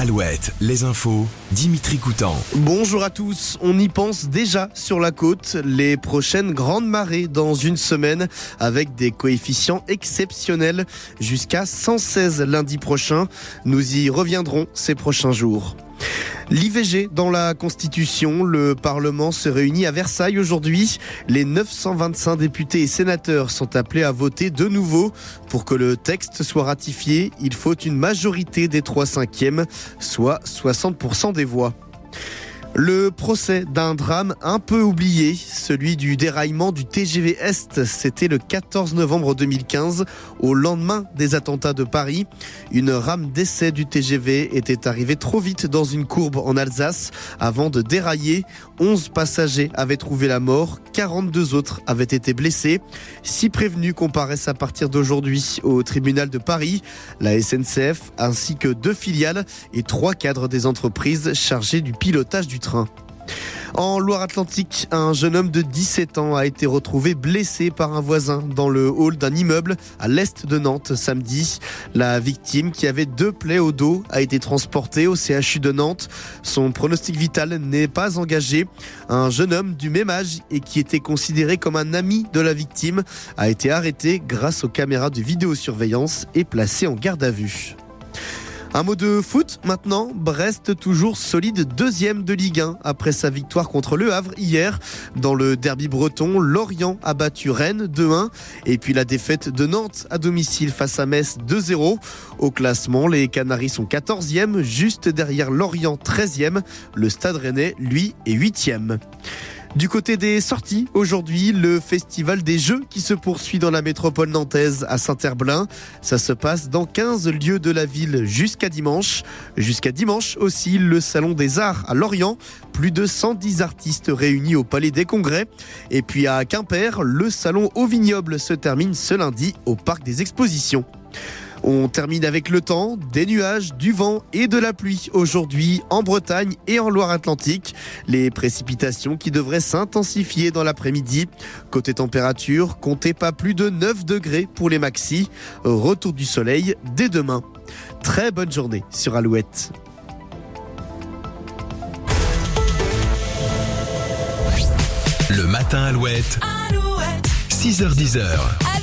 Alouette, les infos, Dimitri Coutan. Bonjour à tous, on y pense déjà sur la côte, les prochaines grandes marées dans une semaine avec des coefficients exceptionnels jusqu'à 116 lundi prochain. Nous y reviendrons ces prochains jours. L'IVG dans la Constitution, le Parlement se réunit à Versailles aujourd'hui. Les 925 députés et sénateurs sont appelés à voter de nouveau. Pour que le texte soit ratifié, il faut une majorité des 3 cinquièmes, soit 60% des voix. Le procès d'un drame un peu oublié, celui du déraillement du TGV Est, c'était le 14 novembre 2015, au lendemain des attentats de Paris. Une rame d'essai du TGV était arrivée trop vite dans une courbe en Alsace avant de dérailler. 11 passagers avaient trouvé la mort, 42 autres avaient été blessés. Six prévenus comparaissent à partir d'aujourd'hui au tribunal de Paris, la SNCF ainsi que deux filiales et trois cadres des entreprises chargés du pilotage du En Loire-Atlantique, un jeune homme de 17 ans a été retrouvé blessé par un voisin dans le hall d'un immeuble à l'est de Nantes samedi. La victime, qui avait deux plaies au dos, a été transportée au CHU de Nantes. Son pronostic vital n'est pas engagé. Un jeune homme du même âge et qui était considéré comme un ami de la victime a été arrêté grâce aux caméras de vidéosurveillance et placé en garde à vue. Un mot de foot maintenant. Brest toujours solide deuxième de Ligue 1 après sa victoire contre Le Havre hier. Dans le derby breton, Lorient a battu Rennes 2-1 et puis la défaite de Nantes à domicile face à Metz 2-0. Au classement, les Canaries sont 14e, juste derrière Lorient 13e. Le Stade Rennais, lui, est 8e. Du côté des sorties, aujourd'hui, le festival des jeux qui se poursuit dans la métropole nantaise à Saint-Herblain. Ça se passe dans 15 lieux de la ville jusqu'à dimanche. Jusqu'à dimanche aussi, le Salon des Arts à Lorient. Plus de 110 artistes réunis au Palais des Congrès. Et puis à Quimper, le Salon au Vignoble se termine ce lundi au Parc des Expositions. On termine avec le temps, des nuages, du vent et de la pluie aujourd'hui en Bretagne et en Loire-Atlantique. Les précipitations qui devraient s'intensifier dans l'après-midi. Côté température, comptez pas plus de 9 degrés pour les maxis. Retour du soleil dès demain. Très bonne journée sur Alouette. Le matin Alouette. Alouette. 6h10.